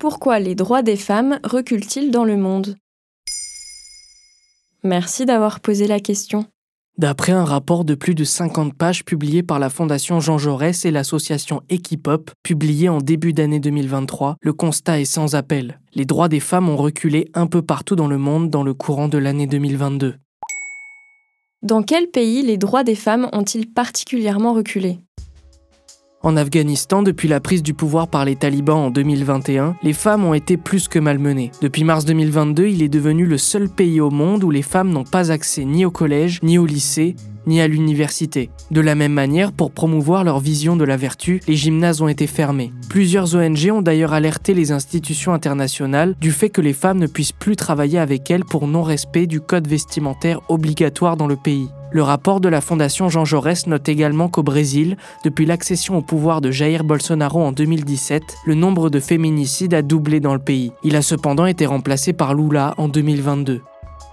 Pourquoi les droits des femmes reculent-ils dans le monde? Merci d'avoir posé la question. D'après un rapport de plus de 50 pages publié par la Fondation Jean Jaurès et l'association Equipop, publié en début d'année 2023, le constat est sans appel. Les droits des femmes ont reculé un peu partout dans le monde dans le courant de l'année 2022. Dans quel pays les droits des femmes ont-ils particulièrement reculé? En Afghanistan, depuis la prise du pouvoir par les talibans en 2021, les femmes ont été plus que malmenées. Depuis mars 2022, il est devenu le seul pays au monde où les femmes n'ont pas accès ni au collège, ni au lycée, ni à l'université. De la même manière, pour promouvoir leur vision de la vertu, les gymnases ont été fermés. Plusieurs ONG ont d'ailleurs alerté les institutions internationales du fait que les femmes ne puissent plus travailler avec elles pour non-respect du code vestimentaire obligatoire dans le pays. Le rapport de la Fondation Jean Jaurès note également qu'au Brésil, depuis l'accession au pouvoir de Jair Bolsonaro en 2017, le nombre de féminicides a doublé dans le pays. Il a cependant été remplacé par Lula en 2022.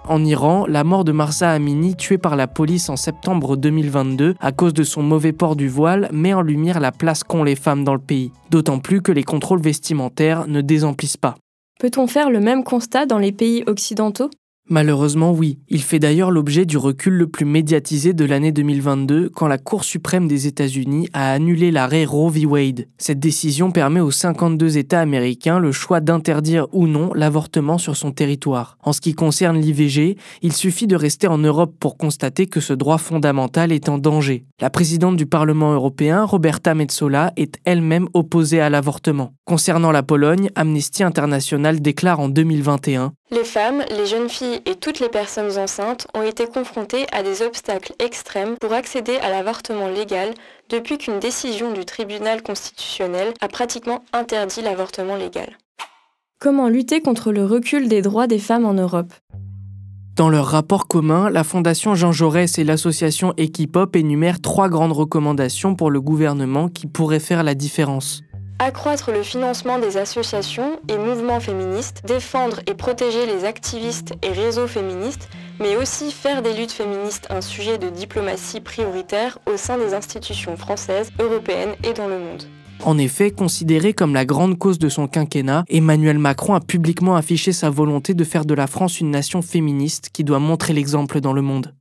En Iran, la mort de Marsa Amini, tuée par la police en septembre 2022 à cause de son mauvais port du voile, met en lumière la place qu'ont les femmes dans le pays, d'autant plus que les contrôles vestimentaires ne désemplissent pas. Peut-on faire le même constat dans les pays occidentaux? Malheureusement oui. Il fait d'ailleurs l'objet du recul le plus médiatisé de l'année 2022 quand la Cour suprême des États-Unis a annulé l'arrêt Roe v. Wade. Cette décision permet aux 52 États américains le choix d'interdire ou non l'avortement sur son territoire. En ce qui concerne l'IVG, il suffit de rester en Europe pour constater que ce droit fondamental est en danger. La présidente du Parlement européen, Roberta Metsola, est elle-même opposée à l'avortement. Concernant la Pologne, Amnesty International déclare en 2021 les femmes, les jeunes filles et toutes les personnes enceintes ont été confrontées à des obstacles extrêmes pour accéder à l'avortement légal depuis qu'une décision du tribunal constitutionnel a pratiquement interdit l'avortement légal. Comment lutter contre le recul des droits des femmes en Europe? Dans leur rapport commun, la Fondation Jean Jaurès et l'association Equipop énumèrent trois grandes recommandations pour le gouvernement qui pourraient faire la différence accroître le financement des associations et mouvements féministes, défendre et protéger les activistes et réseaux féministes, mais aussi faire des luttes féministes un sujet de diplomatie prioritaire au sein des institutions françaises, européennes et dans le monde. En effet, considéré comme la grande cause de son quinquennat, Emmanuel Macron a publiquement affiché sa volonté de faire de la France une nation féministe qui doit montrer l'exemple dans le monde.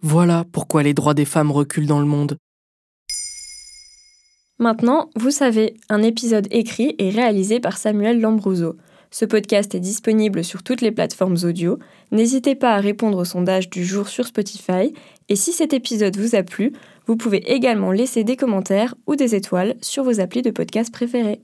Voilà pourquoi les droits des femmes reculent dans le monde. Maintenant, vous savez, un épisode écrit et réalisé par Samuel Lambrouzo. Ce podcast est disponible sur toutes les plateformes audio. N'hésitez pas à répondre au sondage du jour sur Spotify. Et si cet épisode vous a plu, vous pouvez également laisser des commentaires ou des étoiles sur vos applis de podcast préférés.